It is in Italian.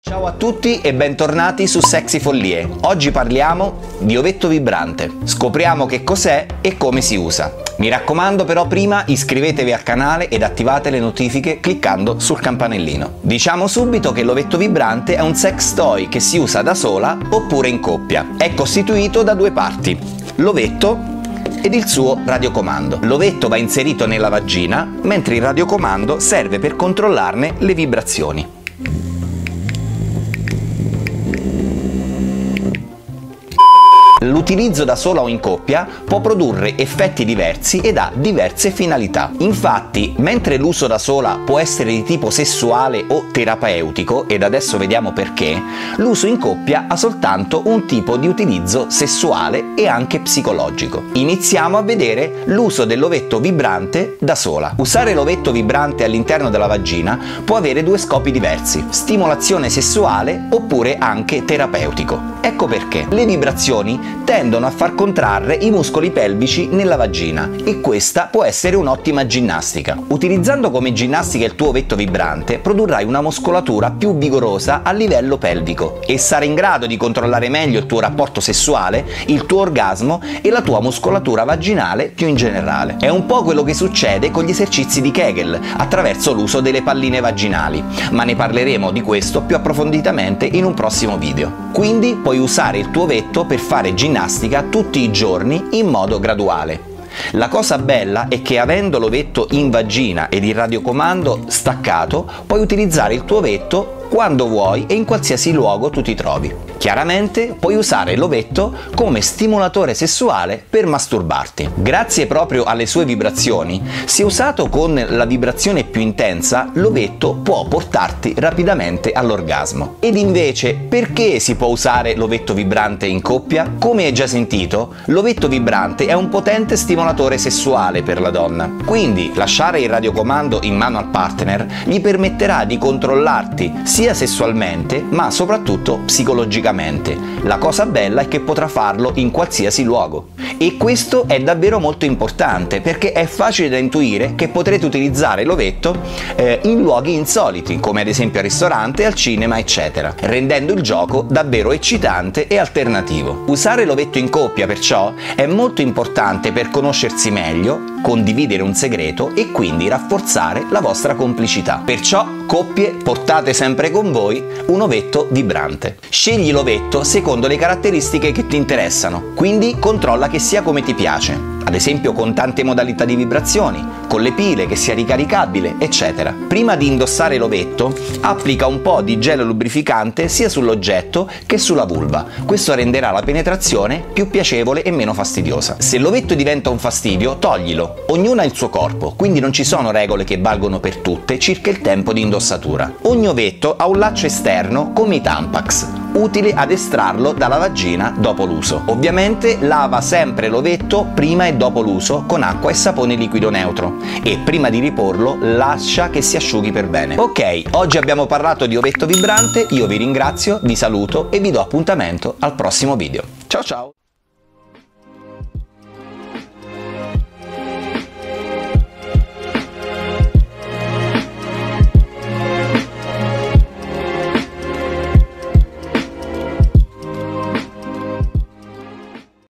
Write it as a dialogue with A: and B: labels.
A: Ciao a tutti e bentornati su Sexy Follie. Oggi parliamo di ovetto vibrante. Scopriamo che cos'è e come si usa. Mi raccomando però prima iscrivetevi al canale ed attivate le notifiche cliccando sul campanellino. Diciamo subito che l'ovetto vibrante è un sex toy che si usa da sola oppure in coppia. È costituito da due parti. L'ovetto ed il suo radiocomando. L'ovetto va inserito nella vagina, mentre il radiocomando serve per controllarne le vibrazioni. L'utilizzo da sola o in coppia può produrre effetti diversi ed ha diverse finalità. Infatti, mentre l'uso da sola può essere di tipo sessuale o terapeutico, ed adesso vediamo perché, l'uso in coppia ha soltanto un tipo di utilizzo sessuale e anche psicologico. Iniziamo a vedere l'uso dell'ovetto vibrante da sola. Usare l'ovetto vibrante all'interno della vagina può avere due scopi diversi, stimolazione sessuale oppure anche terapeutico. Ecco perché le vibrazioni tendono a far contrarre i muscoli pelvici nella vagina e questa può essere un'ottima ginnastica. Utilizzando come ginnastica il tuo ovetto vibrante produrrai una muscolatura più vigorosa a livello pelvico e sarai in grado di controllare meglio il tuo rapporto sessuale, il tuo orgasmo e la tua muscolatura vaginale più in generale. È un po' quello che succede con gli esercizi di Kegel attraverso l'uso delle palline vaginali, ma ne parleremo di questo più approfonditamente in un prossimo video. Quindi puoi usare il tuo ovetto per fare ginnastica tutti i giorni in modo graduale. La cosa bella è che avendo l'ovetto in vagina ed il radiocomando staccato, puoi utilizzare il tuo ovetto quando vuoi e in qualsiasi luogo tu ti trovi. Chiaramente puoi usare l'ovetto come stimolatore sessuale per masturbarti. Grazie proprio alle sue vibrazioni, se usato con la vibrazione più intensa, l'ovetto può portarti rapidamente all'orgasmo. Ed invece, perché si può usare l'ovetto vibrante in coppia? Come hai già sentito, l'ovetto vibrante è un potente stimolatore sessuale per la donna. Quindi lasciare il radiocomando in mano al partner gli permetterà di controllarti sia sessualmente, ma soprattutto psicologicamente. La cosa bella è che potrà farlo in qualsiasi luogo. E questo è davvero molto importante perché è facile da intuire che potrete utilizzare l'ovetto eh, in luoghi insoliti, come ad esempio al ristorante, al cinema, eccetera, rendendo il gioco davvero eccitante e alternativo. Usare l'ovetto in coppia, perciò, è molto importante per conoscersi meglio, condividere un segreto e quindi rafforzare la vostra complicità. Perciò, coppie, portate sempre con voi un ovetto vibrante. Scegli l'ovetto secondo le caratteristiche che ti interessano, quindi controlla che sia come ti piace ad esempio con tante modalità di vibrazioni, con le pile, che sia ricaricabile, eccetera. Prima di indossare l'ovetto, applica un po' di gelo lubrificante sia sull'oggetto che sulla vulva. Questo renderà la penetrazione più piacevole e meno fastidiosa. Se l'ovetto diventa un fastidio, toglilo. Ognuno ha il suo corpo, quindi non ci sono regole che valgono per tutte circa il tempo di indossatura. Ogni ovetto ha un laccio esterno come i Tampax, utile ad estrarlo dalla vagina dopo l'uso. Ovviamente lava sempre l'ovetto prima e dopo l'uso con acqua e sapone liquido neutro e prima di riporlo lascia che si asciughi per bene. Ok, oggi abbiamo parlato di ovetto vibrante, io vi ringrazio, vi saluto e vi do appuntamento al prossimo video. Ciao ciao!